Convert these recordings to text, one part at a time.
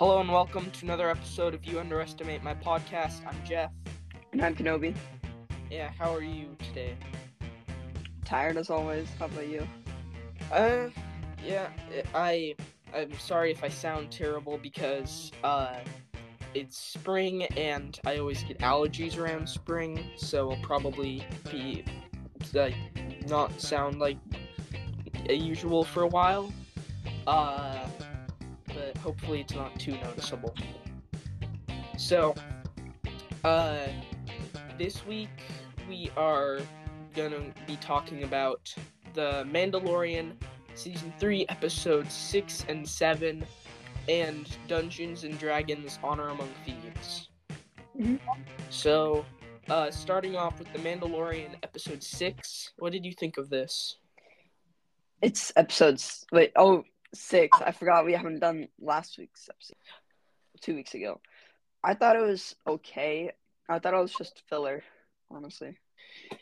Hello and welcome to another episode of You Underestimate My Podcast. I'm Jeff. And I'm Kenobi. Yeah, how are you today? Tired as always. How about you? Uh, yeah, I I'm sorry if I sound terrible because uh it's spring and I always get allergies around spring, so I'll probably be like not sound like usual for a while. Uh, hopefully it's not too noticeable. So, uh, this week we are gonna be talking about the Mandalorian season 3 episodes 6 and 7 and Dungeons and Dragons Honor Among Thieves. Mhm. So, uh, starting off with the Mandalorian episode 6, what did you think of this? It's episodes. Wait, oh, six. I forgot we haven't done last week's episode. Two weeks ago. I thought it was okay. I thought it was just filler, honestly.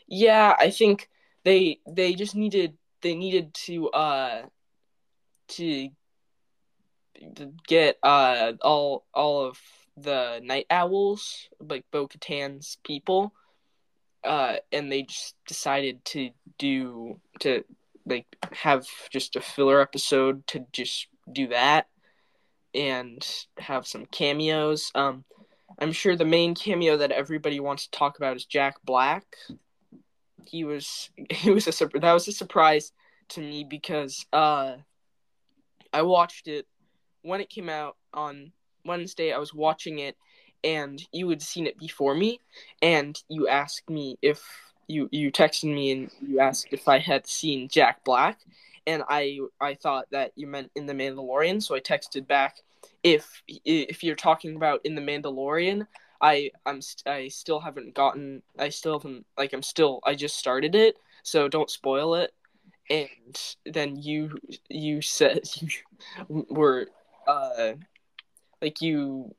Yeah, I think they they just needed they needed to uh to get uh all all of the Nite Owls like Bo Katan's people uh and they just decided to do to like have just a filler episode to just do that and have some cameos um I'm sure the main cameo that everybody wants to talk about is Jack Black he was he was a that was a surprise to me because uh I watched it when it came out on Wednesday. I was watching it and you had seen it before me and you asked me if you you texted me and you asked if I had seen Jack Black and I I thought that you meant in the Mandalorian so I texted back if if you're talking about in the Mandalorian I I'm I still haven't gotten I still haven't like I'm still I just started it so don't spoil it. And then you you said you were uh like you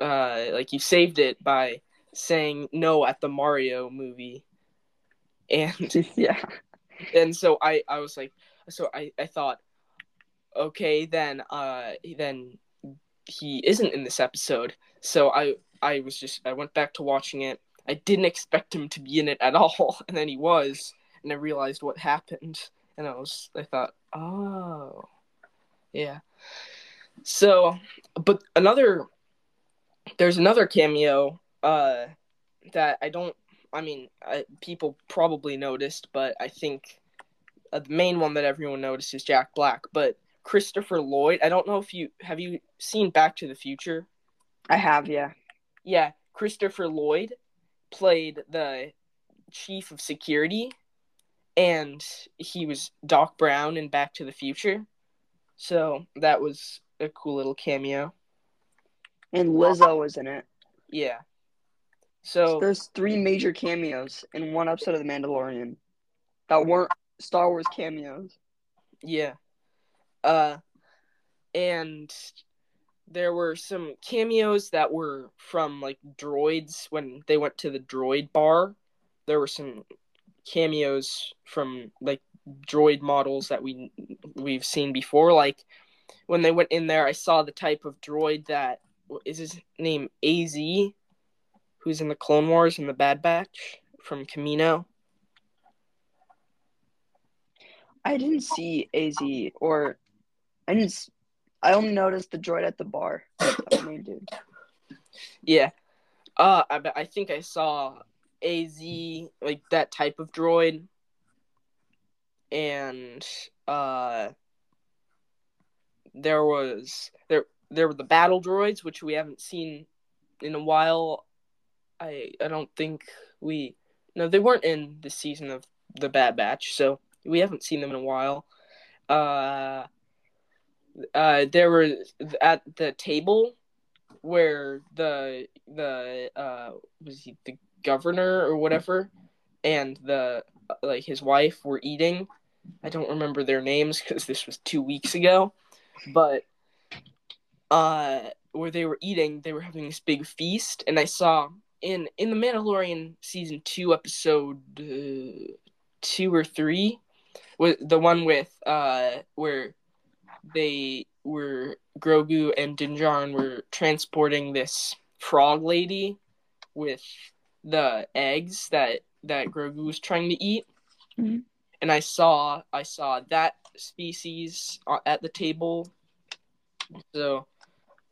uh like you saved it by saying no at the Mario movie. And yeah. and so I I was like so I I thought okay then uh then he isn't in this episode. So I I was just I went back to watching it. I didn't expect him to be in it at all. And then he was and I realized what happened. And I was I thought oh yeah. So but another there's another cameo uh that I don't I mean I, people probably noticed but I think uh, the main one that everyone noticed is Jack Black but Christopher Lloyd I don't know if you have you seen Back to the Future I have, yeah. yeah Christopher Lloyd played the chief of security and he was Doc Brown in Back to the Future so that was a cool little cameo And Lizzo was in it. yeah So there's three major cameos in one episode of The Mandalorian that weren't Star Wars cameos. Yeah. Uh and there were some cameos that were from like droids when they went to the droid bar. There were some cameos from like droid models that we we've seen before like when they went in there I saw the type of droid that is his name AZ who's in the Clone Wars and the Bad Batch from Kamino. I didn't see AZ or I didn't. I only noticed the droid at the bar. That main dude. Yeah. Uh, I I think I saw AZ like that type of droid, and uh, there was there there were the battle droids which we haven't seen in a while. I I don't think we no they weren't in the season of the Bad Batch, so we haven't seen them in a while. Uh, uh, there were at the table where the the uh was he the governor or whatever and the like his wife were eating i don't remember their names because this was two weeks ago but uh where they were eating they were having this big feast and i saw in in the mandalorian season two episode uh, two or three with the one with uh where they were Grogu and Din Djarin were transporting this frog lady with the eggs that that Grogu was trying to eat, Mhm. and I saw I saw that species uh, at the table. So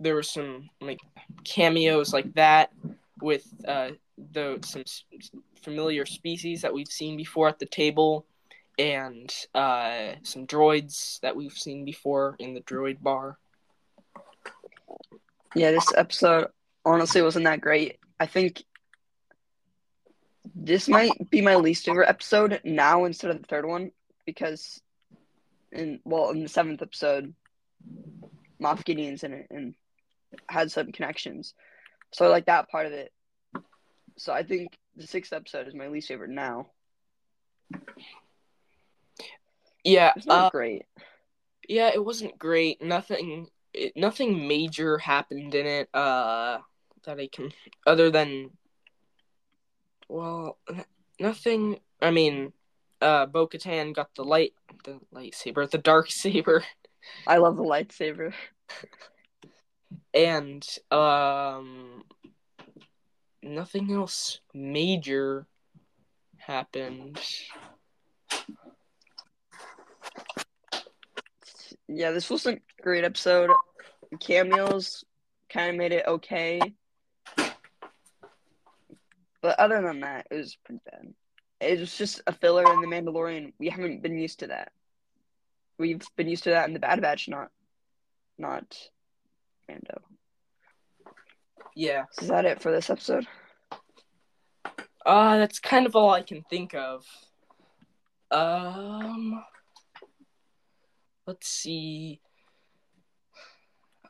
there were some like cameos like that with uh, the some familiar species that we've seen before at the table, and uh, some droids that we've seen before in the droid bar. Yeah, this episode honestly wasn't that great. I think this might be my least favorite episode now instead of the third one because in well in the seventh episode, Moff Gideon's in it and had some connections. So I like that part of it. So I think the sixth episode is my least favorite now. Yeah, It's not uh, great. yeah, it wasn't great. Nothing, it, nothing major happened in it. Uh, that I can, other than, well, nothing. I mean, uh, Bo Katan got the light, the lightsaber, the dark saber, I love the lightsaber. and um, nothing else major happened. Yeah, this wasn't a great episode. Cameos kind of made it okay. But other than that, it was pretty bad. It was just a filler in The Mandalorian. We haven't been used to that. We've been used to that in The Bad Batch, not not Mando. Yeah. Is that it for this episode? Uh, that's kind of all I can think of. Um, let's see.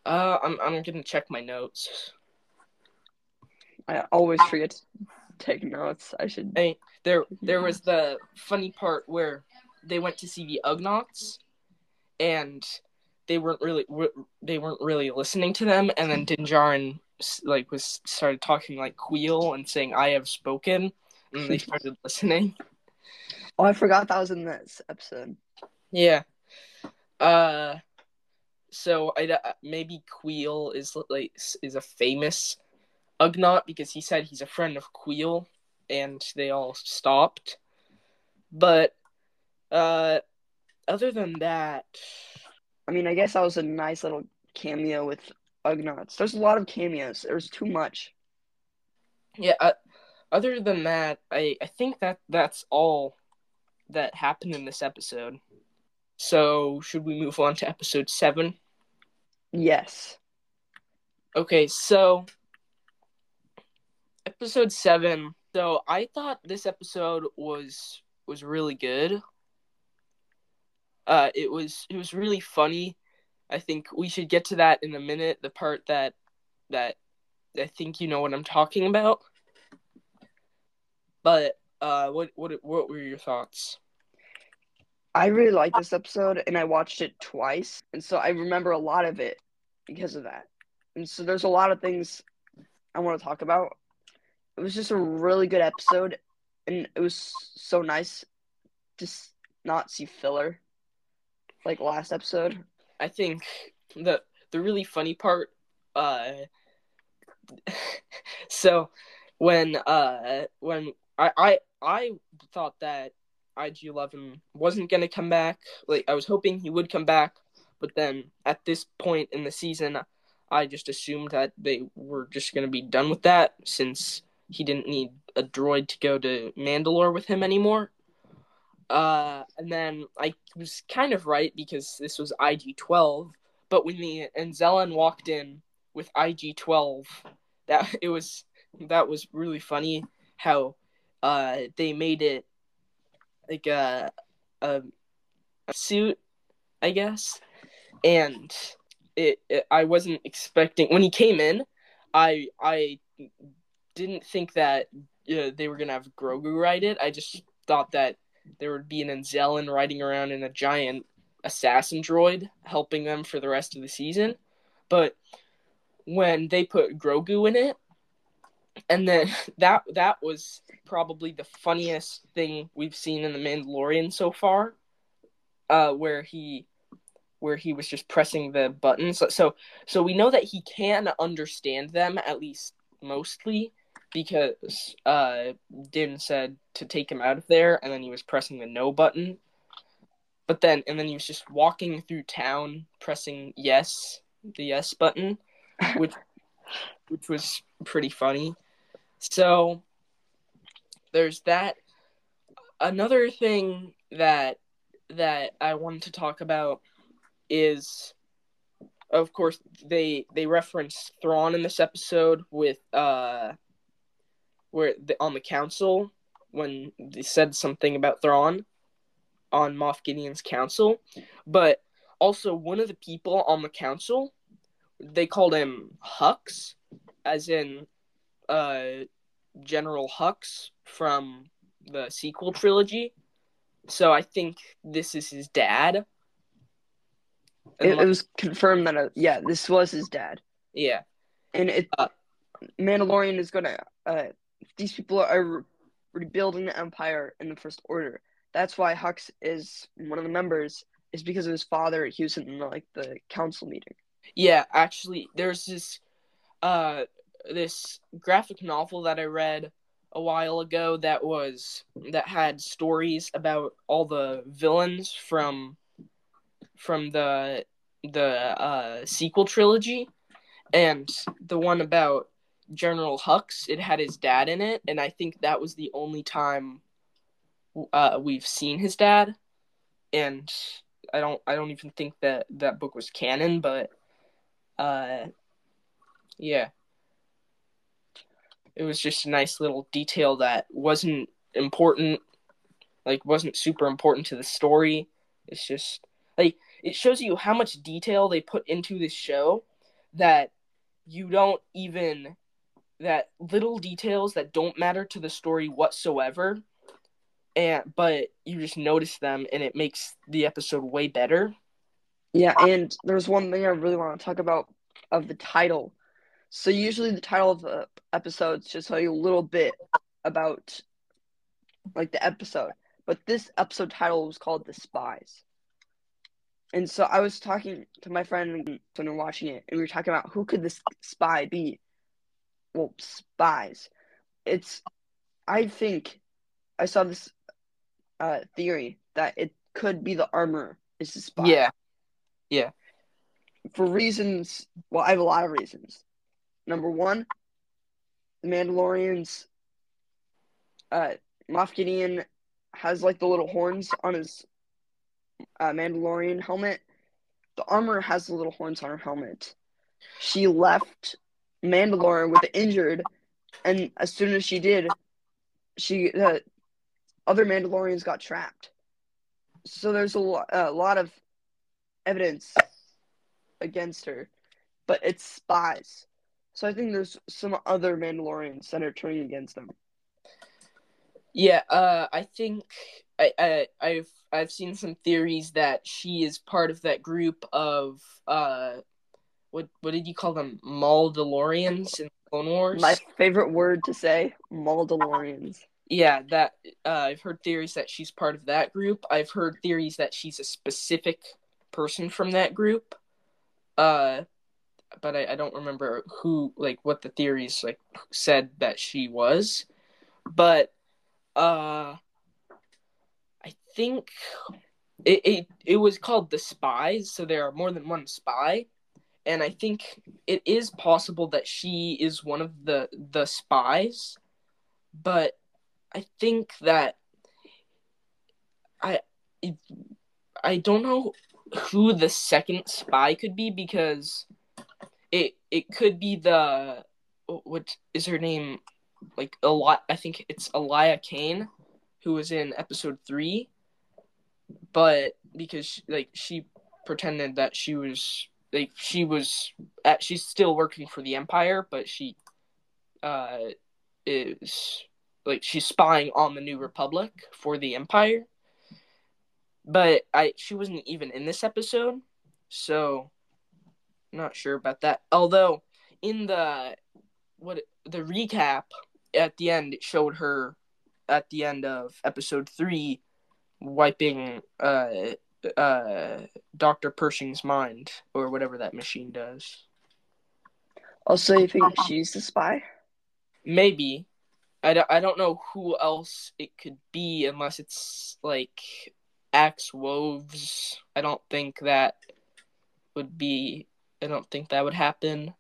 Uh, I'm I'm gonna check my notes. I always forget to take notes. I should. Hey, there there was the funny part where they went to see the Ugnaughts, and they weren't really they weren't really listening to them, and then Din Djarin s- like was started talking like Kuiil and saying "I have spoken," and they started listening. Oh, I forgot that was in this episode. Yeah. Uh so I uh, maybe Kuiil is like is a famous Ugnaught because he said he's a friend of Kuiil and they all stopped. But uh other than that, I mean, I guess that was a nice little cameo with Ugnaughts. There's a lot of cameos. There's too much. yeah, uh, other than that, I I think that that's all that happened in this episode. So, should we move on to episode 7? Yes. Okay, so episode seven. So I thought this episode was was really good. Uh, it was it was really funny. I think we should get to that in a minute. The part that that I think you know what I'm talking about. But uh, what what what were your thoughts? I really liked this episode and I watched it twice. And so I remember a lot of it because of that. And so there's a lot of things I want to talk about. It was just a really good episode and it was so nice to not see filler like last episode. I think the the really funny part uh so when uh when I I I thought that IG11 wasn't going to come back like I was hoping he would come back but then at this point in the season I just assumed that they were just to be done with that since he didn't need a droid to go to Mandalore with him anymore uh, and then I was kind of right because this was IG12, but when the Anzellan walked in with IG12, that it was that was really funny how uh they made it like a a, a suit, I guess, and it, it I wasn't expecting when he came in, I I didn't think that uh, they were gonna have Grogu ride it. I just thought that there would be an Anzellan riding around in a giant assassin droid helping them for the rest of the season. But when they put Grogu in it, and then that that was probably the funniest thing we've seen in the Mandalorian so far, uh, where he where he was just pressing the buttons. So, so so we know that he can understand them at least mostly because uh Din said to take him out of there and then he was pressing the no button. But then and then he was just walking through town pressing yes, the yes button, which which was pretty funny. So there's that another thing that that I wanted to talk about is of course they they reference Thrawn in this episode with uh where the, on the council when they said something about Thrawn on Moff Gideon's council, but also one of the people on the council they called him Hux, as in uh General Hux from the sequel trilogy. So I think this is his dad. It, it was confirmed that uh, yeah, this was his dad. Yeah, and it uh, Mandalorian is gonna. Uh, these people are rebuilding the empire in the First Order. That's why Hux is one of the members. Is because of his father. He was in like the council meeting. Yeah, actually, there's this uh this graphic novel that I read a while ago that was that had stories about all the villains from from the the uh, sequel trilogy, and the one about General Hux. It had his dad in it, and I think that was the only time uh, we've seen his dad. And I don't I don't even think that that book was canon, but uh, yeah it was just a nice little detail that wasn't important like wasn't super important to the story it's just like it shows you how much detail they put into this show that you don't even that little details that don't matter to the story whatsoever and but you just notice them and it makes the episode way better yeah and there's one thing i really want to talk about of the title so usually the title of the episodes just tell you a little bit about like the episode. But this episode title was called The Spies. And so I was talking to my friend when we were watching it, and we were talking about who could this spy be? Well, spies. It's I think I saw this uh, theory that it could be the armor is the spy. Yeah. Yeah. For reasons well, I have a lot of reasons. Number one, the Mandalorian's uh, Moff Gideon has like the little horns on his uh, Mandalorian helmet. The armor has the little horns on her helmet. She left Mandalore with the injured, and as soon as she did, she the other Mandalorians got trapped. So there's a, lo- a lot of evidence against her, but it's spies. So I think there's some other Mandalorians that are turning against them. Yeah, uh, I think I, I I've I've seen some theories that she is part of that group of uh, what what did you call them? Mauldalorians in Clone Wars. My favorite word to say, Mauldalorians. Yeah, that uh, I've heard theories that she's part of that group. I've heard theories that she's a specific person from that group. Uh, but I, I don't remember who like what the theories like said that she was. But uh I think it, it it was called the spies, so there are more than one spy. And I think it is possible that she is one of the the spies, but I think that I I don't know who the second spy could be because it it could be the what is her name? Like a lot i think it's elia kane who was in episode three but because she, like she pretended that she was like she was at she's still working for the empire but she uh is like she's spying on the new republic for the empire but i she wasn't even in this episode so not sure about that. Although in the what the recap at the end it showed her at the end of episode 3 wiping uh uh Dr. Pershing's mind or whatever that machine does. Also, you think she's the spy? Maybe. I don't, I don't know who else it could be unless it's like Axe Woves. I don't think that would be I don't think that would happen.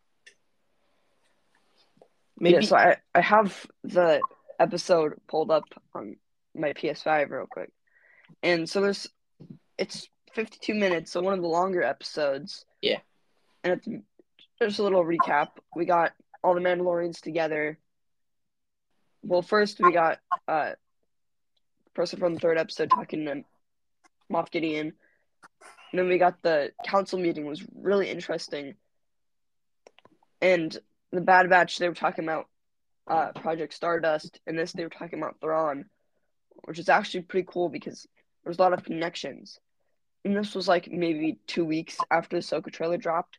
Maybe yeah, so I, I have the episode pulled up on my PS5 real quick. And so there's it's 52 minutes, so one of the longer episodes. Yeah. And it's just a little recap. We got all the Mandalorians together. Well, first we got uh person from the third episode talking to Moff Gideon. And then we got the council meeting was really interesting. And the Bad Batch they were talking about uh, Project Stardust, and this they were talking about Thrawn, which is actually pretty cool because there's a lot of connections. And this was like maybe two weeks after the Ahsoka trailer dropped,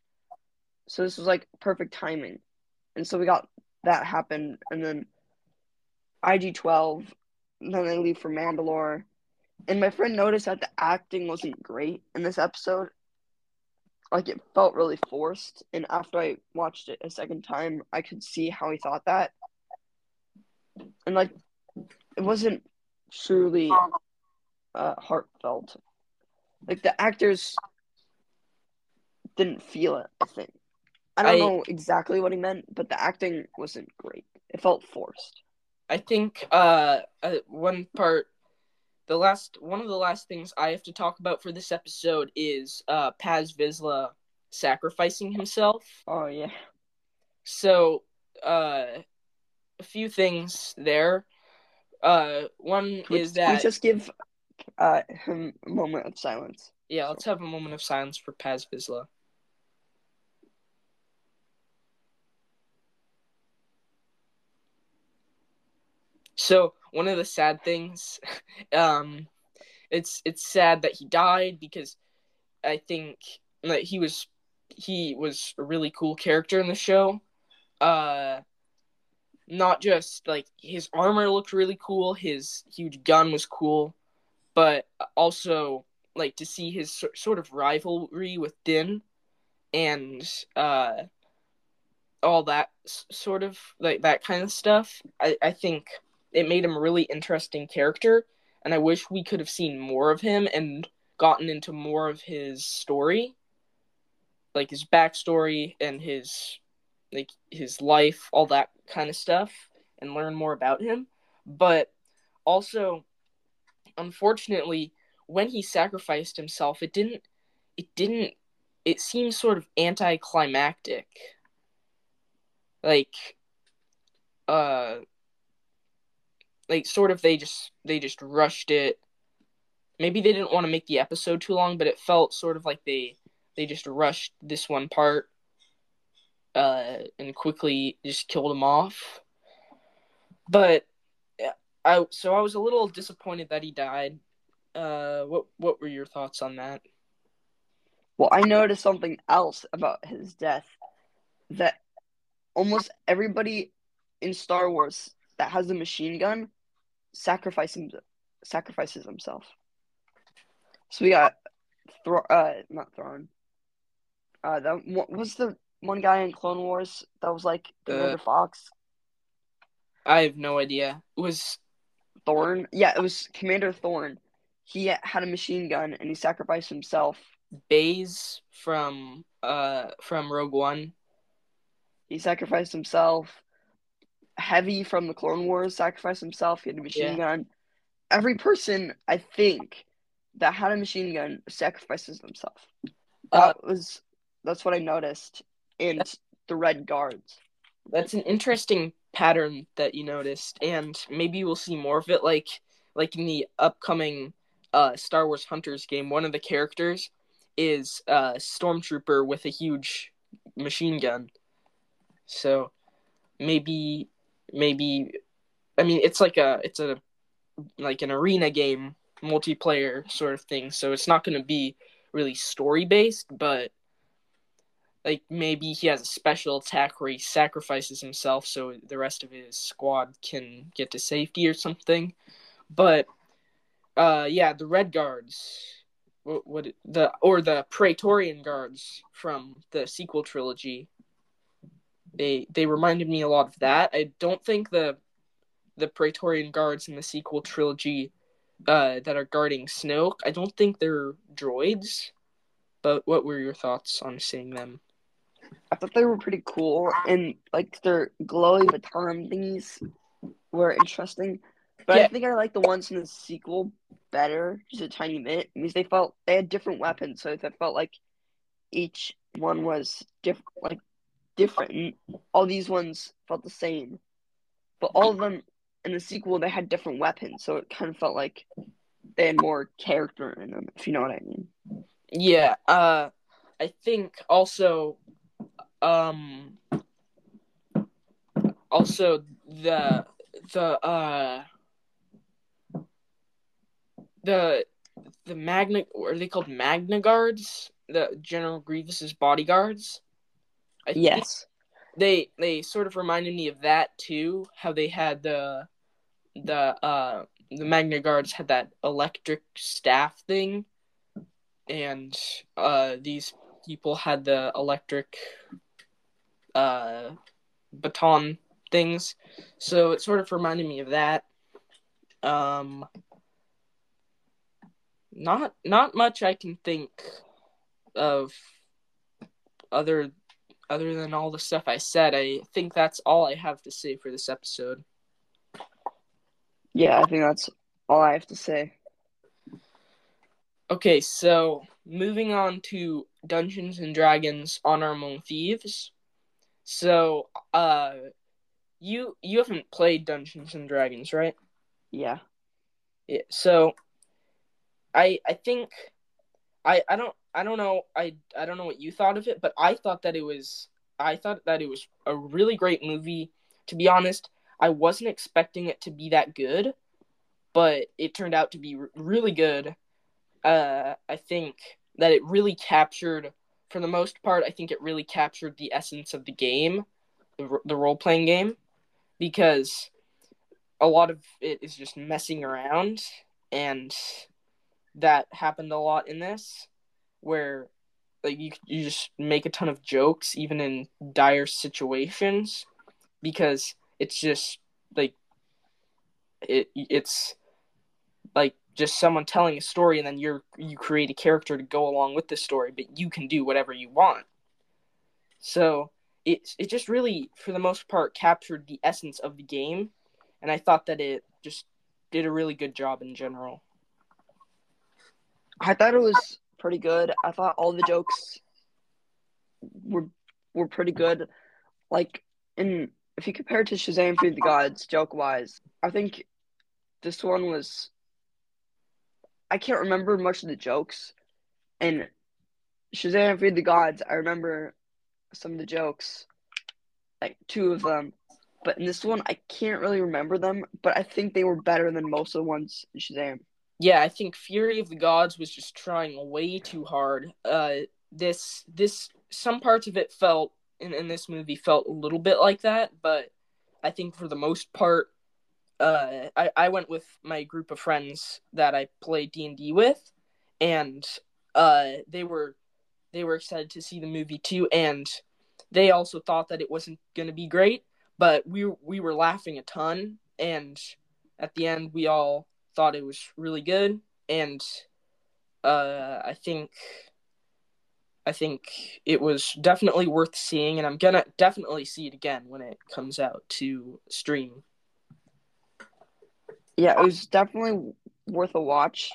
so this was like perfect timing. And so we got that happen, and then IG twelve, then they leave for Mandalore, and my friend noticed that the acting wasn't great in this episode. Like it felt really forced, and after I watched it a second time, I could see how he thought that. And like, it wasn't truly uh, heartfelt. Like the actors didn't feel it. I think. I don't I, know exactly what he meant, but the acting wasn't great. It felt forced. I think uh, uh one part the last one of the last things I have to talk about for this episode is uh Paz Vizsla sacrificing himself. Oh yeah. So uh a few things there. Uh one is that we just give uh him moment of silence. Yeah, let's have a moment of silence for Paz Vizsla. So one of the sad things, um, it's it's sad that he died because I think that he was he was a really cool character in the show. Uh, not just like his armor looked really cool, his huge gun was cool, but also like to see his so- sort of rivalry with Din and uh all that sort of like that kind of stuff. I I think it made him a really interesting character, and I wish we could have seen more of him and gotten into more of his story, like his backstory and his like his life, all that kind of stuff, and learn more about him. But also, unfortunately, when he sacrificed himself, it didn't. It didn't. It seems sort of anticlimactic. Like, uh, like sort of they just they just rushed it. Maybe they didn't want to make the episode too long, but it felt sort of like they they just rushed this one part uh and quickly just killed him off. But I so I was a little disappointed that he died. Uh what what were your thoughts on that? Well, I noticed something else about his death that almost everybody in Star Wars that has a machine gun sacrificing sacrifices himself. So we got Thro- uh not Thrawn. Uh that what was the one guy in Clone Wars that was like Commander uh, Fox? I have no idea. It was Thorn? Yeah, it was Commander Thorn. He had a machine gun and he sacrificed himself. Baze from uh from Rogue One. He sacrificed himself. Heavy from the Clone Wars sacrificed himself. He had a machine yeah. gun. Every person, I think, that had a machine gun sacrifices themselves. Uh, that uh, was that's what I noticed in the Red Guards. That's an interesting pattern that you noticed, and maybe we'll see more of it. Like like in the upcoming uh, Star Wars Hunters game, one of the characters is a stormtrooper with a huge machine gun. So maybe maybe I mean it's like a it's a like an arena game multiplayer sort of thing, so it's not going to be really story based, but like maybe he has a special attack where he sacrifices himself so the rest of his squad can get to safety or something. But uh yeah, the red guards what, what the or the Praetorian guards from the sequel trilogy. They they reminded me a lot of that. I don't think the the Praetorian guards in the sequel trilogy uh, that are guarding Snoke. I don't think they're droids. But what were your thoughts on seeing them? I thought they were pretty cool, and like their glowy baton thingies were interesting. But yeah. I think I like the ones in the sequel better, just a tiny bit, because they felt they had different weapons, so it felt like each one was different, like different. All these ones felt the same, but all of them in the sequel they had different weapons, so it kind of felt like they had more character in them, if you know what I mean. Yeah, uh, I think also, um, also the the uh the the Magna are they called Magna guards? The General Grievous's bodyguards. I yes. They they sort of reminded me of that too. How they had the the uh the Magna guards had that electric staff thing, and uh these people had the electric uh baton things. So it sort of reminded me of that. Um not not much I can think of other other than all the stuff I said. I think that's all I have to say for this episode. Yeah, I think that's all I have to say. Okay, so moving on to Dungeons and Dragons Honor Among Thieves. So, uh you you haven't played Dungeons and Dragons, right? Yeah. Yeah. So I I think I I don't I don't know I I don't know what you thought of it, but I thought that it was I thought that it was a really great movie. To be honest, I wasn't expecting it to be that good, but it turned out to be really good. Uh, I think that it really captured, for the most part, I think it really captured the essence of the game, the, the role playing game, because a lot of it is just messing around and that happened a lot in this, where like you you just make a ton of jokes even in dire situations, because it's just like it it's like just someone telling a story and then you're you create a character to go along with the story, but you can do whatever you want. So it it just really for the most part captured the essence of the game and I thought that it just did a really good job in general. I thought it was pretty good. I thought all the jokes were were pretty good. Like in if you compare it to Shazam Fear the Gods, joke wise, I think this one was I can't remember much of the jokes. And Shazam Fear the Gods, I remember some of the jokes. Like two of them. But in this one I can't really remember them, but I think they were better than most of the ones in Shazam yeah, I think Fury of the Gods was just trying way too hard. Uh, this this some parts of it felt in, in this movie felt a little bit like that, but I think for the most part, uh, I I went with my group of friends that I play D and D with, and uh, they were they were excited to see the movie too, and they also thought that it wasn't going to be great, but we we were laughing a ton, and at the end we all thought it was really good, and uh, I think I think it was definitely worth seeing, and I'm gonna definitely see it again when it comes out to stream. Yeah, it was definitely worth a watch.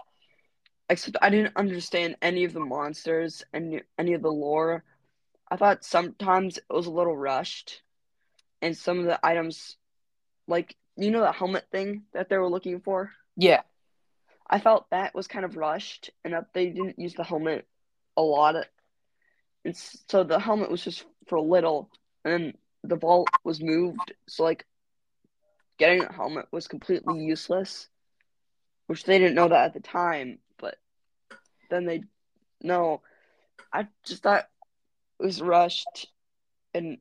Except I didn't understand any of the monsters and any of the lore. I thought sometimes it was a little rushed, and some of the items, like you know, the helmet thing that they were looking for. Yeah. I felt that was kind of rushed and that they didn't use the helmet a lot. And so the helmet was just for a little, and the vault was moved. So, like, getting a helmet was completely useless, which they didn't know that at the time, but then they no, I just thought it was rushed and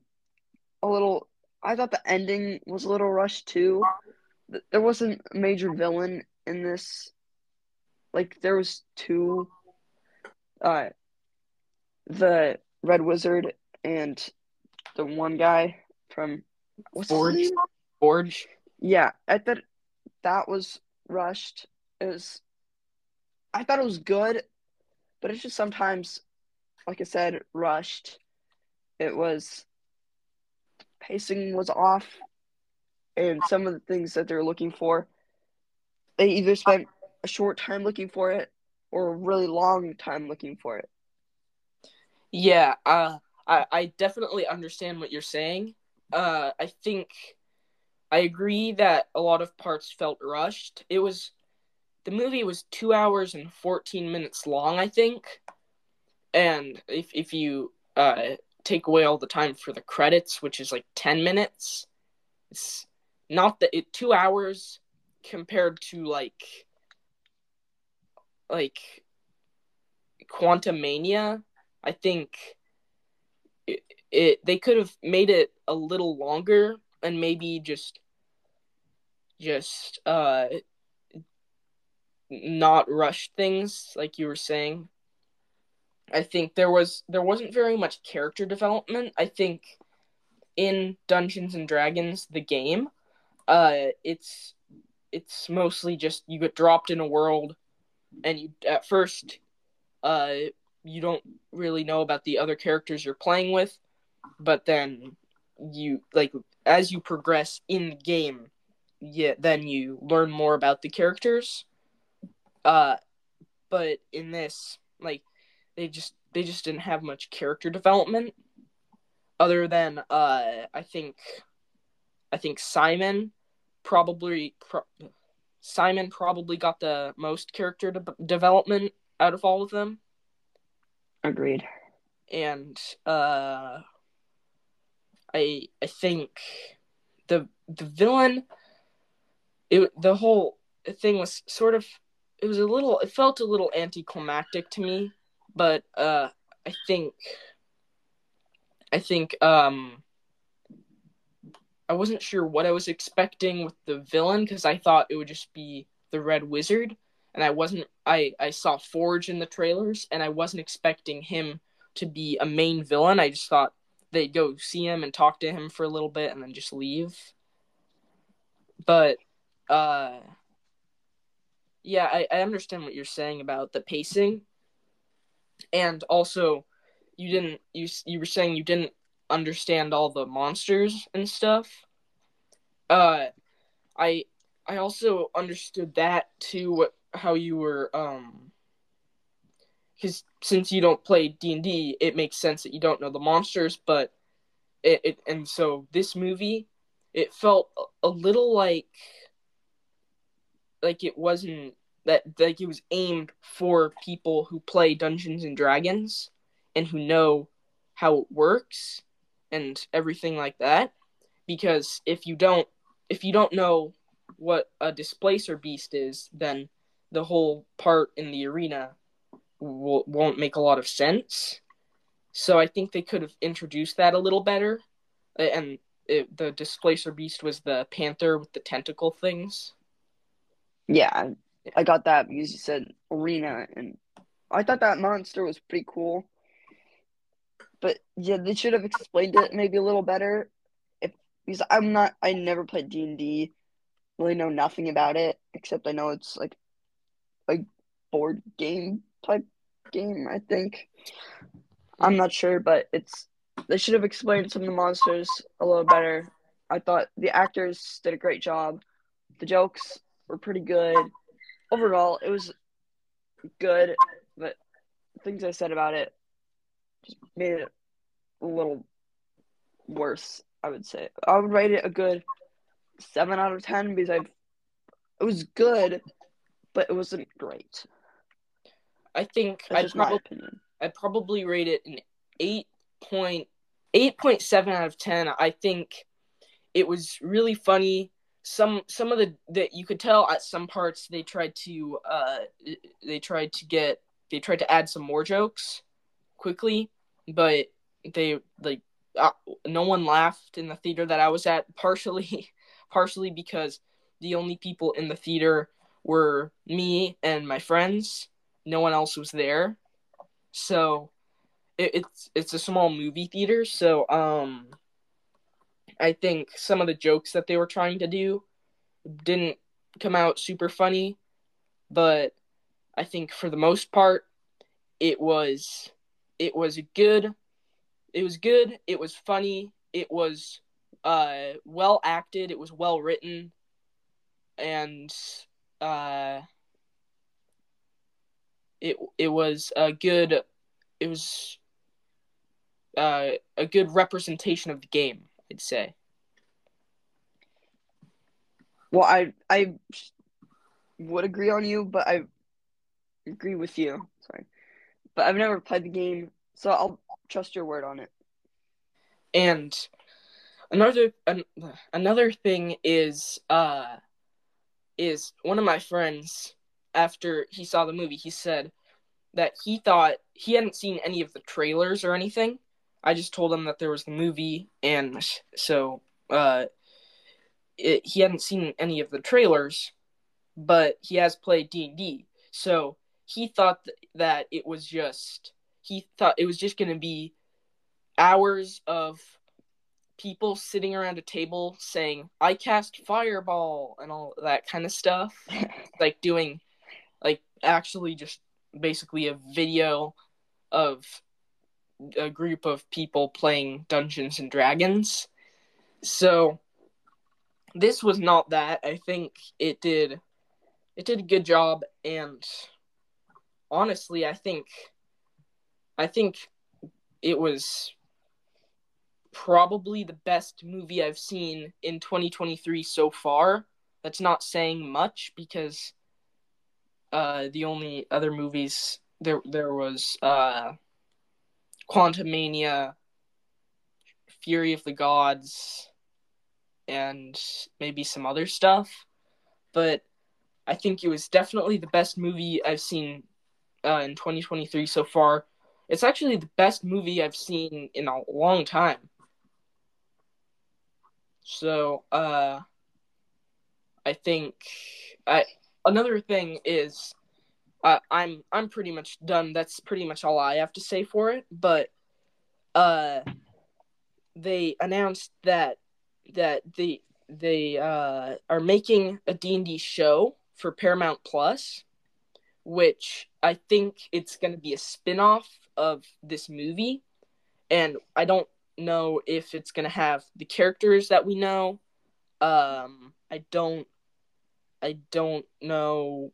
a little. I thought the ending was a little rushed too there wasn't a major villain in this. Like there was two, uh, the Red Wizard and the one guy from what's Forge. Forge. Yeah, I thought that was rushed. It was, I thought it was good, but it's just sometimes, like I said, rushed. It was, pacing was off, and some of the things that they're looking for, they either spent a short time looking for it or a really long time looking for it. Yeah, uh, I I definitely understand what you're saying. Uh, I think I agree that a lot of parts felt rushed. It was the movie was two hours and fourteen minutes long, I think, and if if you uh take away all the time for the credits, which is like ten minutes, it's not that it two hours compared to like like Quantumania. I think it, it they could have made it a little longer and maybe just just uh not rush things like you were saying. I think there was there wasn't very much character development. I think in Dungeons and Dragons the game, uh it's it's mostly just you get dropped in a world and you at first uh you don't really know about the other characters you're playing with, but then you like as you progress in the game, yeah, then you learn more about the characters. Uh, but in this, like, they just they just didn't have much character development, other than uh, I think, I think Simon probably pro- Simon probably got the most character de- development out of all of them Agreed. and uh i i think the the villain it the whole thing was sort of it was a little it felt a little anticlimactic to me but uh i think i think um i wasn't sure what i was expecting with the villain because i thought it would just be the red wizard and i wasn't i i saw forge in the trailers and i wasn't expecting him to be a main villain. I just thought they'd go see him and talk to him for a little bit and then just leave. But uh yeah i, I understand what you're saying about the pacing. And also you didn't you you were saying you didn't understand all the monsters and stuff. Uh i i also understood that too what how you were um because since you don't play d&d it makes sense that you don't know the monsters but it, it and so this movie it felt a little like like it wasn't that like it was aimed for people who play dungeons and dragons and who know how it works and everything like that because if you don't if you don't know what a displacer beast is then the whole part in the arena will, won't make a lot of sense. So I think they could have introduced that a little better. And it, the displacer beast was the panther with the tentacle things. Yeah, I got that because you said arena, and I thought that monster was pretty cool. But yeah, they should have explained it maybe a little better. If because I'm not, I never played D and D, really know nothing about it except I know it's like a board game type game. I think I'm not sure, but it's they should have explained some of the monsters a little better. I thought the actors did a great job. The jokes were pretty good. Overall, it was good, but things I said about it just made it a little worse. I would say I would rate it a good seven out of ten because I've it was good, but it wasn't great. I think That's I'd just my probably opinion. I'd probably rate it an eight point eight point seven out of ten. I think it was really funny. Some some of the that you could tell at some parts they tried to uh they tried to get they tried to add some more jokes quickly, but they like uh, no one laughed in the theater that I was at. Partially partially because the only people in the theater were me and my friends. No one else was there. so it, it's it's a small movie theater. So um, I think some of the jokes that they were trying to do didn't come out super funny, but I think for the most part, it was it was good. It was good. It was funny. It was uh, well acted. It was well written, and uh, it it was a good. It was uh, a good representation of the game. I'd say. Well, I I would agree on you, but I agree with you. Sorry, but I've never played the game, so I'll trust your word on it. And another an, another thing is uh is one of my friends after he saw the movie he said that he thought he hadn't seen any of the trailers or anything i just told him that there was the movie and so uh it, he hadn't seen any of the trailers but he has played d&d so he thought th- that it was just he thought it was just going to be hours of people sitting around a table saying i cast fireball and all that kind of stuff. Like doing like actually just basically a video of a group of people playing dungeons and dragons so this was not that i think it did it did a good job and honestly i think i think it was probably the best movie I've seen in 2023 so far. That's not saying much because uh, the only other movies there there was uh, Quantumania, Fury of the Gods, and maybe some other stuff. But I think it was definitely the best movie I've seen uh, in 2023 so far. It's actually the best movie I've seen in a long time. So, uh, I think I another thing is uh, I'm I'm pretty much done. That's pretty much all I have to say for it. But uh, they announced that that the they uh, are making a D&D show for Paramount Plus, which I think it's going to be a spin-off of this movie. And I don't know if it's gonna have the characters that we know. Um, I don't, I don't know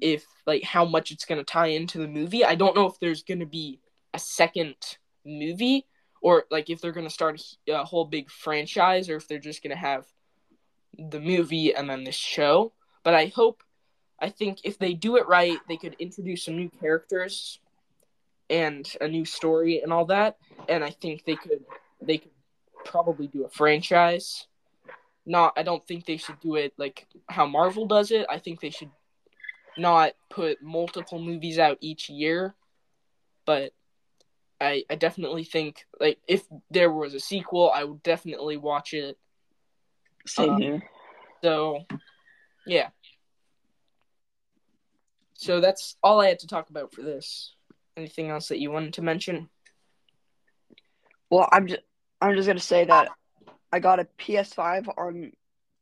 if like how much it's gonna tie into the movie. I don't know if there's gonna be a second movie or like if they're gonna start a whole big franchise or if they're just gonna have the movie and then the show. But I hope, I think if they do it right, they could introduce some new characters and a new story and all that. And I think they could they could probably do a franchise. Not, I don't think they should do it like how Marvel does it. I think they should not put multiple movies out each year, but I I definitely think like if there was a sequel, I would definitely watch it. Same um, here. So, yeah. So that's all I had to talk about for this. Anything else that you wanted to mention? Well, I'm just I'm just gonna say that I got a PS5 on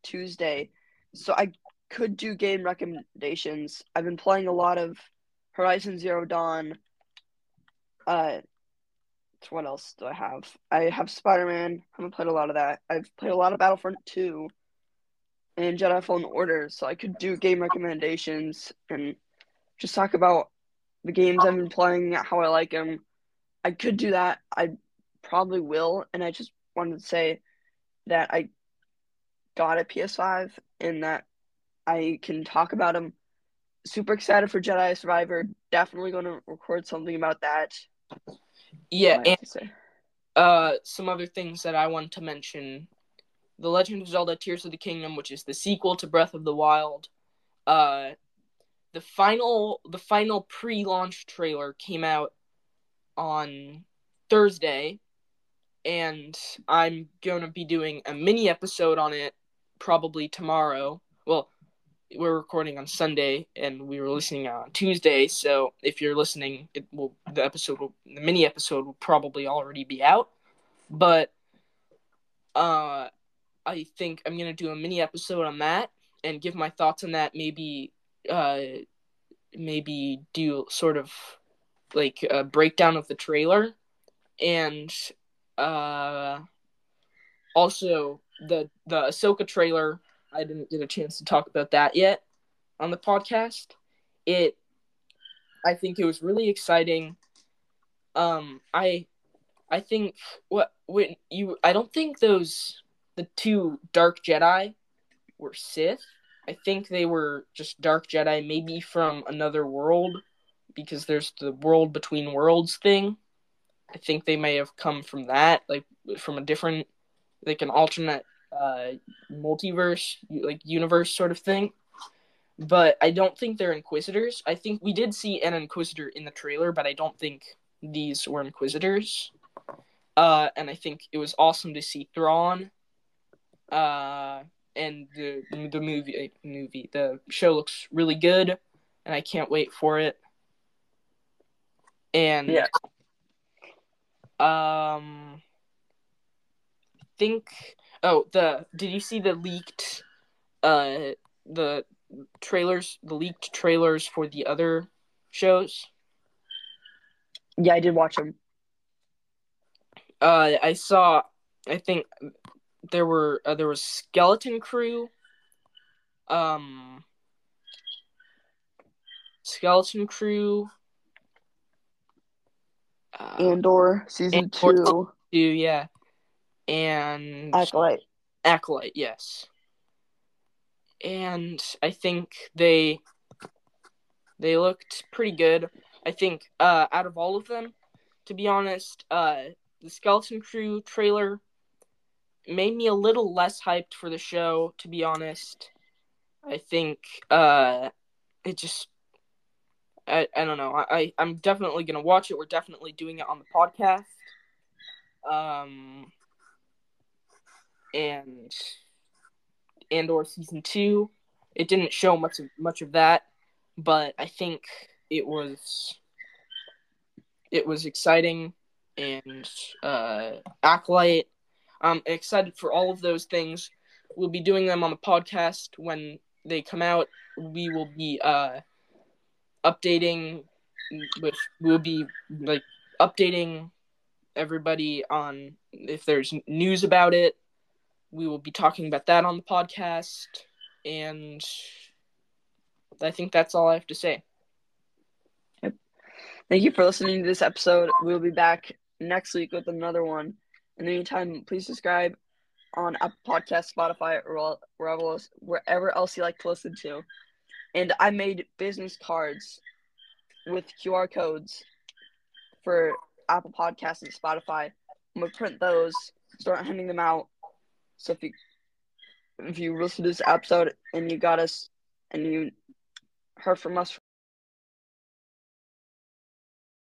Tuesday, so I could do game recommendations. I've been playing a lot of Horizon Zero Dawn. Uh, what else do I have? I have Spider Man. I haven't played a lot of that. I've played a lot of Battlefront Two, and Jedi Fallen Order. So I could do game recommendations and just talk about the games I've been playing, how I like them. I could do that. I probably will. And I just wanted to say that I got a PS5 and that I can talk about them. Super excited for Jedi Survivor. Definitely going to record something about that. Yeah, and uh, some other things that I want to mention: The Legend of Zelda: Tears of the Kingdom, which is the sequel to Breath of the Wild. Uh, the final, the final pre-launch trailer came out on Thursday, and I'm going to be doing a mini episode on it probably tomorrow. Well, we're recording on Sunday and we were listening on Tuesday. So if you're listening, it will the episode will the mini episode will probably already be out. But uh, I think I'm gonna do a mini episode on that and give my thoughts on that. Maybe uh, maybe do sort of like a breakdown of the trailer and uh, also the the Ahsoka trailer I didn't get a chance to talk about that yet on the podcast. It I think it was really exciting. Um I I think what when you I don't think those the two dark Jedi were Sith. I think they were just dark Jedi maybe from another world because there's the world between worlds thing. I think they may have come from that like from a different like an alternate uh, multiverse, like universe sort of thing. But I don't think they're Inquisitors. I think we did see an Inquisitor in the trailer, but I don't think these were Inquisitors. Uh, and I think it was awesome to see Thrawn. Uh, and the the movie movie the show looks really good, and I can't wait for it. And Yeah. um, I think oh the did you see the leaked uh the trailers the leaked trailers for the other shows? Yeah, I did watch them. Uh, I saw. I think there were uh, there was Skeleton Crew. Um, Skeleton Crew. Uh, Andor season Andor. two, two, yeah, and Acolyte. Acolyte, yes. And I think they they looked pretty good. I think uh, out of all of them, to be honest, uh, the Skeleton Crew trailer made me a little less hyped for the show. To be honest, I think uh, it just I, I don't know. I I'm definitely gonna watch it. We're definitely doing it on the podcast. Um, and Andor season two. It didn't show much of much of that, but I think it was it was exciting and uh, acolyte. I'm excited for all of those things. We'll be doing them on the podcast when they come out. We will be uh, updating with we'll be like updating everybody on if there's news about it we will be talking about that on the podcast and i think that's all i have to say Yep. Thank you for listening to this episode. We'll be back next week with another one. In the meantime, please subscribe on Apple Podcast, Spotify, or wherever else, wherever else you like to listen to. And I made business cards with QR codes for Apple Podcasts and Spotify. I'm gonna print those, start handing them out. So if you if you listen to this episode and you got us and you heard from us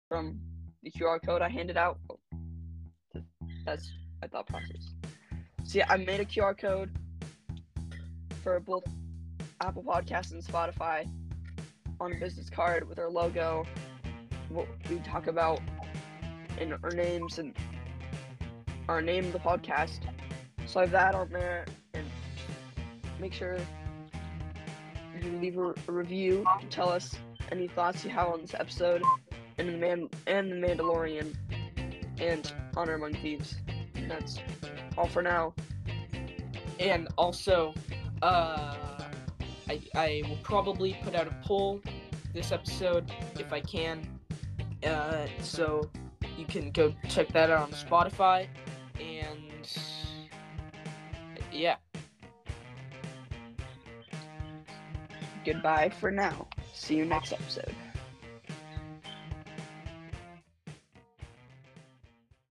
from the QR code I handed out. That's my thought process. See, I made a QR code for both Apple Podcasts and Spotify on a business card with our logo, what we talk about, and our names and our name of the podcast. So have that on there, and make sure you leave a, a review to tell us any thoughts you have on this episode and the man and the Mandalorian and Honor Among Thieves. And that's all for now. and also uh I, I will probably put out a poll this episode if I can. Uh, so you can go check that out on Spotify. Goodbye for now. See you next episode.